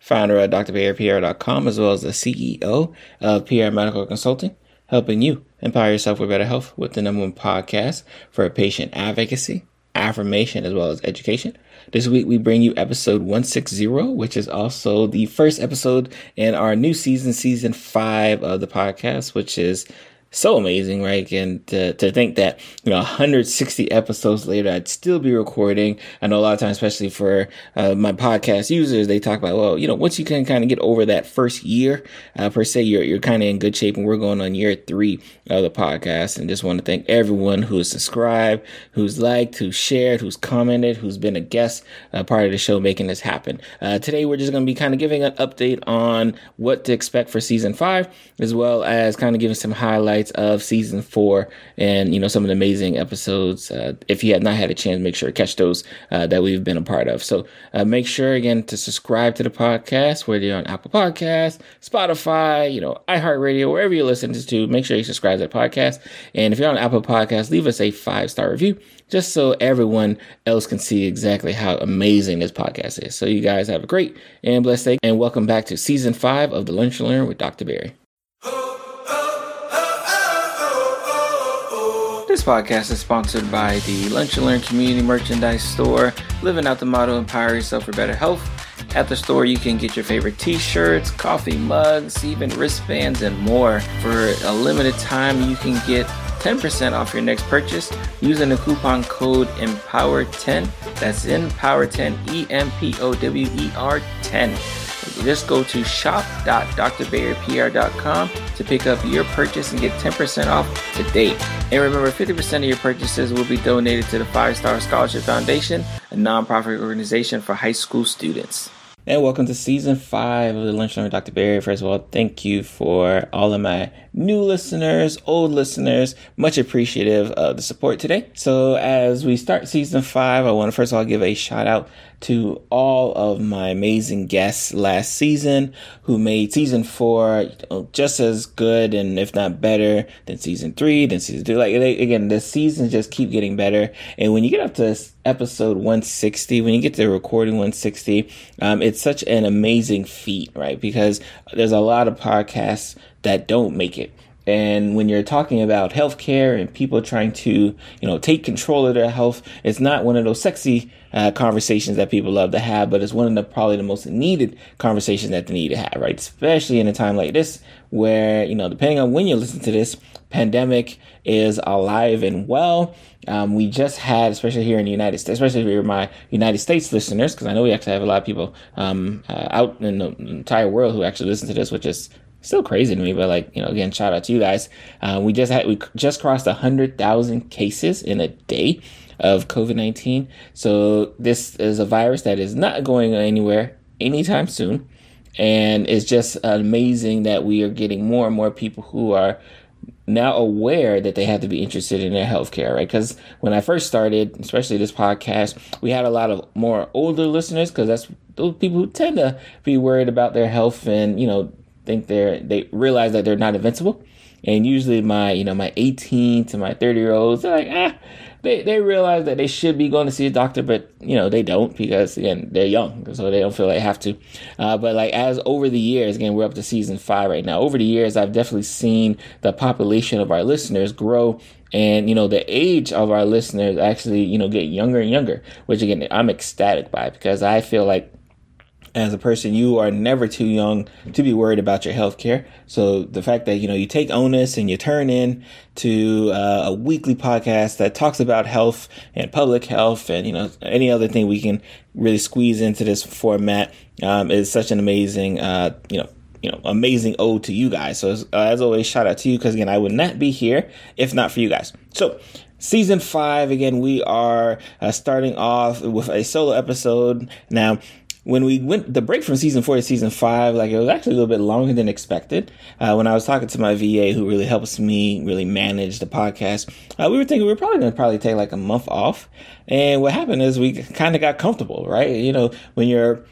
founder of drbarrypr.com, as well as the CEO of PR Medical Consulting, helping you empower yourself with better health with the number one podcast for patient advocacy, affirmation, as well as education. This week we bring you episode 160, which is also the first episode in our new season, season five of the podcast, which is so amazing, right? And to, to think that, you know, 160 episodes later, I'd still be recording. I know a lot of times, especially for uh, my podcast users, they talk about, well, you know, once you can kind of get over that first year, uh, per se, you're, you're kind of in good shape. And we're going on year three of the podcast. And just want to thank everyone who's subscribed, who's liked, who's shared, who's commented, who's been a guest, uh, part of the show making this happen. Uh, today, we're just going to be kind of giving an update on what to expect for season five, as well as kind of giving some highlights highlights of season four and, you know, some of the amazing episodes. Uh, if you have not had a chance, make sure to catch those uh, that we've been a part of. So uh, make sure, again, to subscribe to the podcast, whether you're on Apple Podcasts, Spotify, you know, iHeartRadio, wherever you listen to, make sure you subscribe to the podcast. And if you're on Apple Podcasts, leave us a five star review just so everyone else can see exactly how amazing this podcast is. So you guys have a great and blessed day and welcome back to season five of the Lunch and Learn with Dr. Barry. This podcast is sponsored by the Lunch and Learn Community Merchandise Store, living out the motto Empower Yourself for Better Health. At the store, you can get your favorite t shirts, coffee mugs, even wristbands, and more. For a limited time, you can get 10% off your next purchase using the coupon code EMPOWER10. That's EMPOWER10, E M P O W E R 10. Just go to shop.drbarrypr.com to pick up your purchase and get 10% off today. And remember, 50% of your purchases will be donated to the Five Star Scholarship Foundation, a nonprofit organization for high school students. And welcome to season five of the Lunch with Dr. Barry. First of all, thank you for all of my new listeners, old listeners. Much appreciative of the support today. So as we start season five, I want to first of all give a shout out to all of my amazing guests last season who made season four just as good and if not better than season three, than season two. Like they, again, the seasons just keep getting better. And when you get up to episode 160, when you get to recording 160, um, it's such an amazing feat, right? Because there's a lot of podcasts that don't make it. And when you're talking about healthcare and people trying to, you know, take control of their health, it's not one of those sexy uh, conversations that people love to have, but it's one of the probably the most needed conversations that they need to have, right? Especially in a time like this, where you know, depending on when you listen to this, pandemic is alive and well. Um, we just had, especially here in the United States, especially for my United States listeners, because I know we actually have a lot of people um, uh, out in the entire world who actually listen to this, which is still crazy to me, but like, you know, again, shout out to you guys. Uh, we just had, we just crossed hundred thousand cases in a day of COVID-19. So this is a virus that is not going anywhere anytime soon. And it's just amazing that we are getting more and more people who are now aware that they have to be interested in their healthcare, right? Because when I first started, especially this podcast, we had a lot of more older listeners because that's those people who tend to be worried about their health and, you know, think they're they realize that they're not invincible. And usually my, you know, my 18 to my 30 year olds, they're like, ah, they, they realize that they should be going to see a doctor, but you know, they don't because again, they're young. So they don't feel like they have to. Uh, but like as over the years, again, we're up to season five right now. Over the years, I've definitely seen the population of our listeners grow and you know the age of our listeners actually you know get younger and younger which again i'm ecstatic by because i feel like as a person, you are never too young to be worried about your health care. So the fact that, you know, you take onus and you turn in to uh, a weekly podcast that talks about health and public health and, you know, any other thing we can really squeeze into this format um, is such an amazing, uh, you know, you know, amazing ode to you guys. So as, uh, as always, shout out to you because again, I would not be here if not for you guys. So season five again, we are uh, starting off with a solo episode now when we went the break from season four to season five, like it was actually a little bit longer than expected. Uh, when I was talking to my VA, who really helps me really manage the podcast, uh, we were thinking we were probably going to probably take like a month off. And what happened is we kind of got comfortable, right? You know, when you're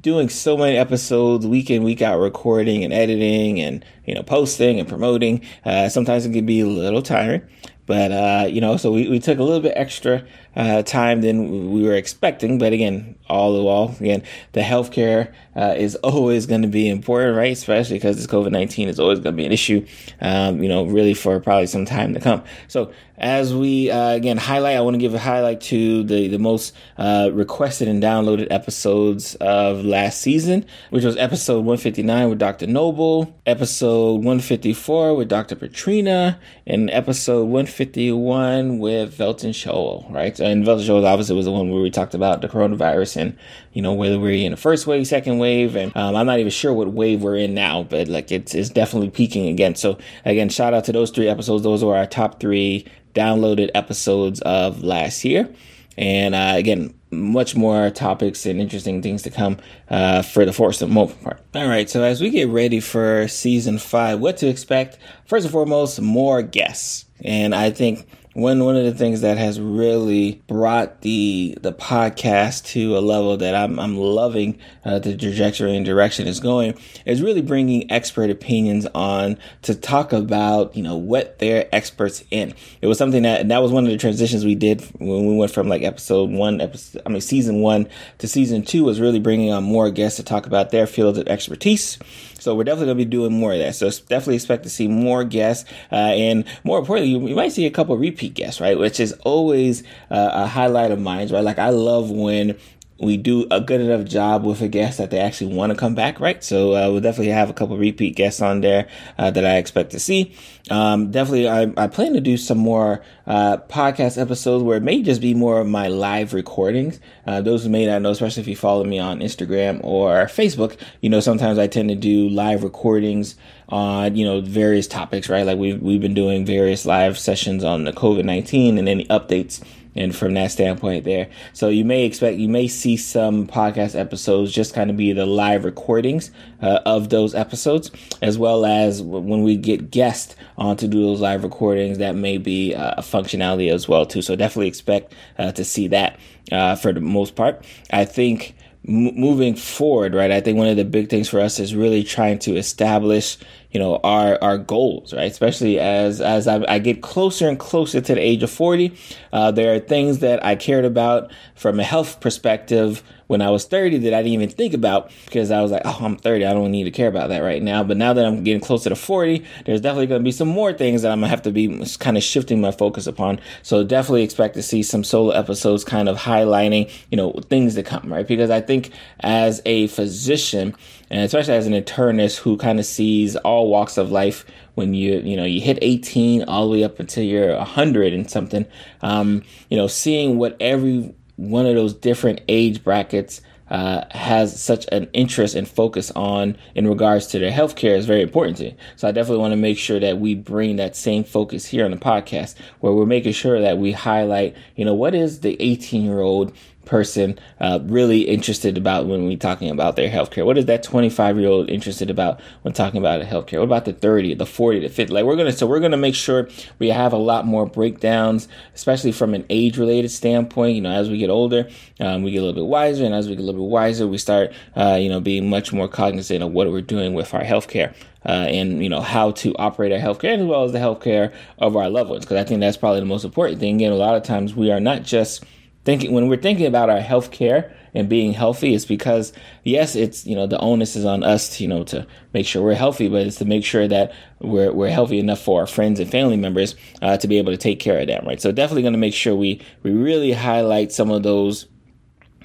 doing so many episodes week in week out recording and editing and you know posting and promoting uh, sometimes it can be a little tiring but uh, you know so we, we took a little bit extra uh, time than we were expecting. But again, all the while, again, the healthcare uh, is always going to be important, right? Especially because this COVID 19 is always going to be an issue, um, you know, really for probably some time to come. So as we uh, again highlight, I want to give a highlight to the the most uh, requested and downloaded episodes of last season, which was episode 159 with Dr. Noble, episode 154 with Dr. Petrina, and episode 151 with Velton Shoal, right? And Velton Shoal obviously was the one where we talked about the coronavirus and you know whether we're in the first wave, second wave, and um, I'm not even sure what wave we're in now, but like it's it's definitely peaking again. So again, shout out to those three episodes. Those were our top three downloaded episodes of last year. And uh, again, much more topics and interesting things to come uh, for the Force and Mobile part. All right, so as we get ready for season five, what to expect? First and foremost, more guests. And I think one one of the things that has really brought the the podcast to a level that I'm I'm loving uh, the trajectory and direction is going is really bringing expert opinions on to talk about you know what they're experts in. It was something that that was one of the transitions we did when we went from like episode one episode I mean season one to season two was really bringing on more guests to talk about their field of expertise. So we're definitely going to be doing more of that. So definitely expect to see more guests, uh, and more importantly, you, you, might see a couple repeat guests, right? Which is always uh, a highlight of mine, right? Like I love when we do a good enough job with a guest that they actually want to come back, right? So uh, we'll definitely have a couple repeat guests on there uh, that I expect to see. Um, definitely, I, I, plan to do some more uh, podcast episodes where it may just be more of my live recordings. Uh, those who may not know, especially if you follow me on Instagram or Facebook, you know sometimes I tend to do live recordings on you know various topics, right? Like we've we've been doing various live sessions on the COVID nineteen and any updates and from that standpoint there. So you may expect you may see some podcast episodes just kind of be the live recordings uh, of those episodes as well as when we get guests on to do those live recordings that may be uh, a functionality as well too. So definitely expect uh, to see that uh, for the most part. I think m- moving forward right i think one of the big things for us is really trying to establish you know our our goals right especially as as I, I get closer and closer to the age of 40 uh, there are things that i cared about from a health perspective when I was 30 that I didn't even think about because I was like, oh, I'm 30. I don't need to care about that right now. But now that I'm getting closer to 40, there's definitely going to be some more things that I'm going to have to be kind of shifting my focus upon. So definitely expect to see some solo episodes kind of highlighting, you know, things to come, right? Because I think as a physician, and especially as an internist who kind of sees all walks of life when you you know you hit 18 all the way up until you're 100 and something um, you know seeing what every one of those different age brackets uh, has such an interest and focus on in regards to their healthcare is very important to me. So I definitely want to make sure that we bring that same focus here on the podcast, where we're making sure that we highlight, you know, what is the 18 year old person uh, really interested about when we talking about their healthcare? What is that 25 year old interested about when talking about healthcare? What about the 30, the 40, the 50? Like we're gonna so we're gonna make sure we have a lot more breakdowns, especially from an age related standpoint. You know, as we get older, um, we get a little bit wiser, and as we get a little bit wiser, we start uh, you know being much more cognizant of what we're doing with our healthcare. Uh, and you know how to operate our healthcare as well as the healthcare of our loved ones because I think that's probably the most important thing. And a lot of times we are not just thinking when we're thinking about our health care and being healthy it's because yes it's you know the onus is on us to you know to make sure we're healthy but it's to make sure that we're, we're healthy enough for our friends and family members uh, to be able to take care of them right so definitely going to make sure we we really highlight some of those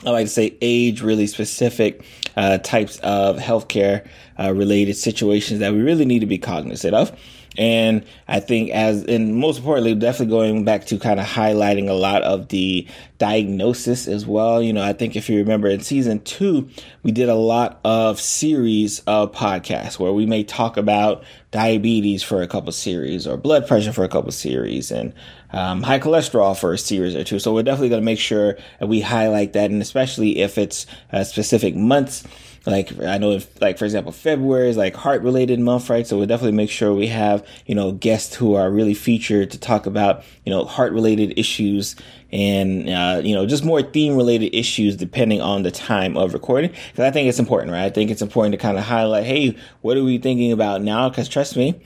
I like to say age really specific uh, types of healthcare uh, related situations that we really need to be cognizant of. And I think as, and most importantly, definitely going back to kind of highlighting a lot of the diagnosis as well. You know, I think if you remember in season two, we did a lot of series of podcasts where we may talk about diabetes for a couple series or blood pressure for a couple series and um, high cholesterol for a series or two. So we're definitely going to make sure that we highlight that. And especially if it's uh, specific months, like I know if like for example February is like heart related month, right? So we'll definitely make sure we have, you know, guests who are really featured to talk about, you know, heart related issues and uh, you know just more theme related issues depending on the time of recording because i think it's important right i think it's important to kind of highlight hey what are we thinking about now because trust me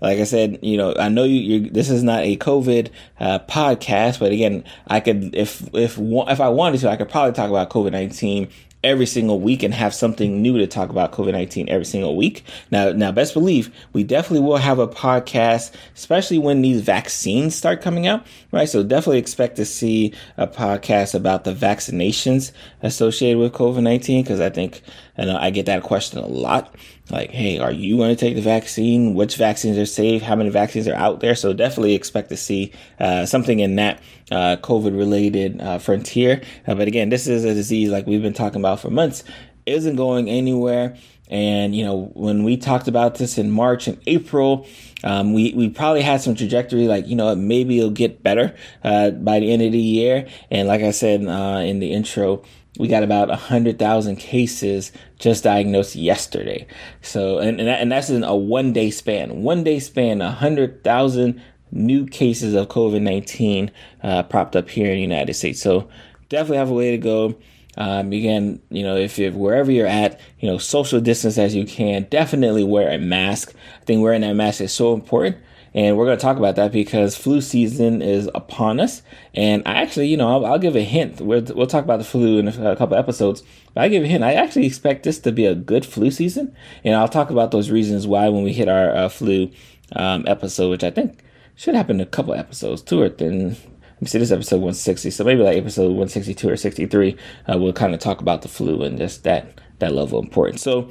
like I said, you know, I know you. this is not a COVID uh, podcast, but again, I could, if if if I wanted to, I could probably talk about COVID nineteen every single week and have something new to talk about COVID 19 every single week. Now, now, best believe we definitely will have a podcast, especially when these vaccines start coming out, right? So definitely expect to see a podcast about the vaccinations associated with COVID 19 because I think, and I get that question a lot like, hey, are you going to take the vaccine? Which vaccines are safe? How many vaccines are out there? So definitely expect to see uh, something in that uh, COVID related uh, frontier. Uh, but again, this is a disease like we've been talking about for months, isn't going anywhere. And you know, when we talked about this in March and April, um, we we probably had some trajectory, like you know, maybe it'll get better uh, by the end of the year. And like I said uh, in the intro, we got about 100,000 cases just diagnosed yesterday. So, and, and, that, and that's in a one day span. One day span, 100,000 new cases of COVID 19 uh, propped up here in the United States. So, definitely have a way to go. Um, again, you know, if, wherever you're at, you know, social distance as you can, definitely wear a mask. I think wearing that mask is so important. And we're going to talk about that because flu season is upon us. And I actually, you know, I'll, I'll give a hint. We'll, we'll talk about the flu in a, a couple episodes. But I give a hint. I actually expect this to be a good flu season. And I'll talk about those reasons why when we hit our uh, flu um, episode, which I think should happen a couple episodes, two or then let me see this episode 160 so maybe like episode 162 or 63 uh, we'll kind of talk about the flu and just that that level of importance. So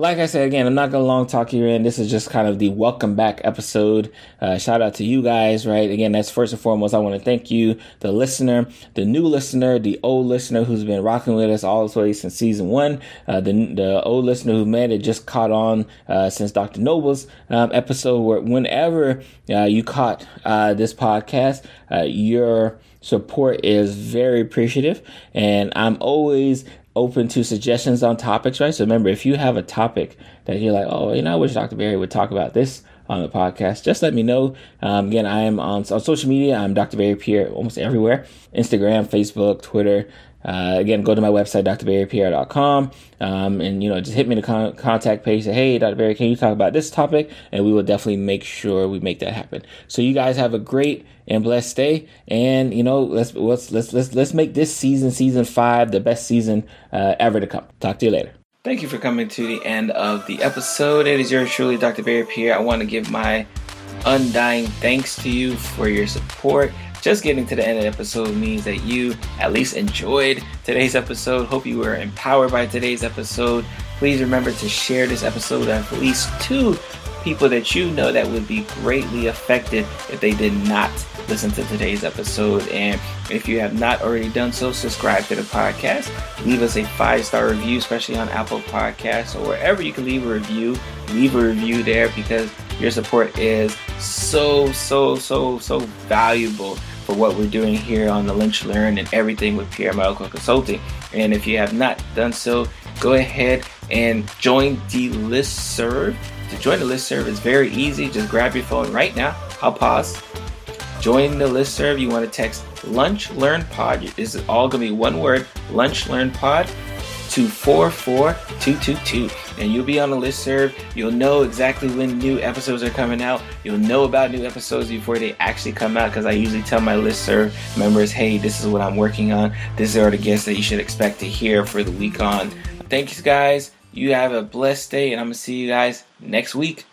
like I said again, I'm not gonna long talk you in. This is just kind of the welcome back episode. Uh, shout out to you guys, right? Again, that's first and foremost. I want to thank you, the listener, the new listener, the old listener who's been rocking with us all the way since season one, uh, the the old listener who made it just caught on uh, since Dr. Noble's um, episode. Where whenever uh, you caught uh, this podcast, uh, your support is very appreciative, and I'm always open to suggestions on topics, right? So remember, if you have a topic that you're like, oh, you know, I wish Dr. Barry would talk about this on the podcast, just let me know. Um, again, I am on, on social media. I'm Dr. Barry Pierre almost everywhere Instagram, Facebook, Twitter. Uh, again, go to my website, drbarrypierre.com, um, and you know, just hit me the con- contact page. Say, hey, Dr. Barry, can you talk about this topic? And we will definitely make sure we make that happen. So you guys have a great and blessed day, and you know, let's let's let's let's let's make this season, season five, the best season uh, ever to come. Talk to you later. Thank you for coming to the end of the episode. It is yours truly, Dr. Barry Pierre. I want to give my undying thanks to you for your support just getting to the end of the episode means that you at least enjoyed today's episode. Hope you were empowered by today's episode. Please remember to share this episode with at least two people that you know that would be greatly affected if they did not listen to today's episode. And if you have not already done so, subscribe to the podcast. Leave us a five star review, especially on Apple Podcasts or wherever you can leave a review. Leave a review there because your support is so, so, so, so valuable for what we're doing here on the Lunch Learn and everything with Pierre Medical Consulting. And if you have not done so, go ahead and join the list serve. To join the list serve is very easy. Just grab your phone right now. I'll pause. Join the list serve. You want to text Lunch Learn Pod. This is all going to be one word Lunch Learn Pod to 44222 and you'll be on the list serve. You'll know exactly when new episodes are coming out. You'll know about new episodes before they actually come out because I usually tell my list serve members, hey, this is what I'm working on. These are the guests that you should expect to hear for the week on. Thank you guys. You have a blessed day, and I'm going to see you guys next week.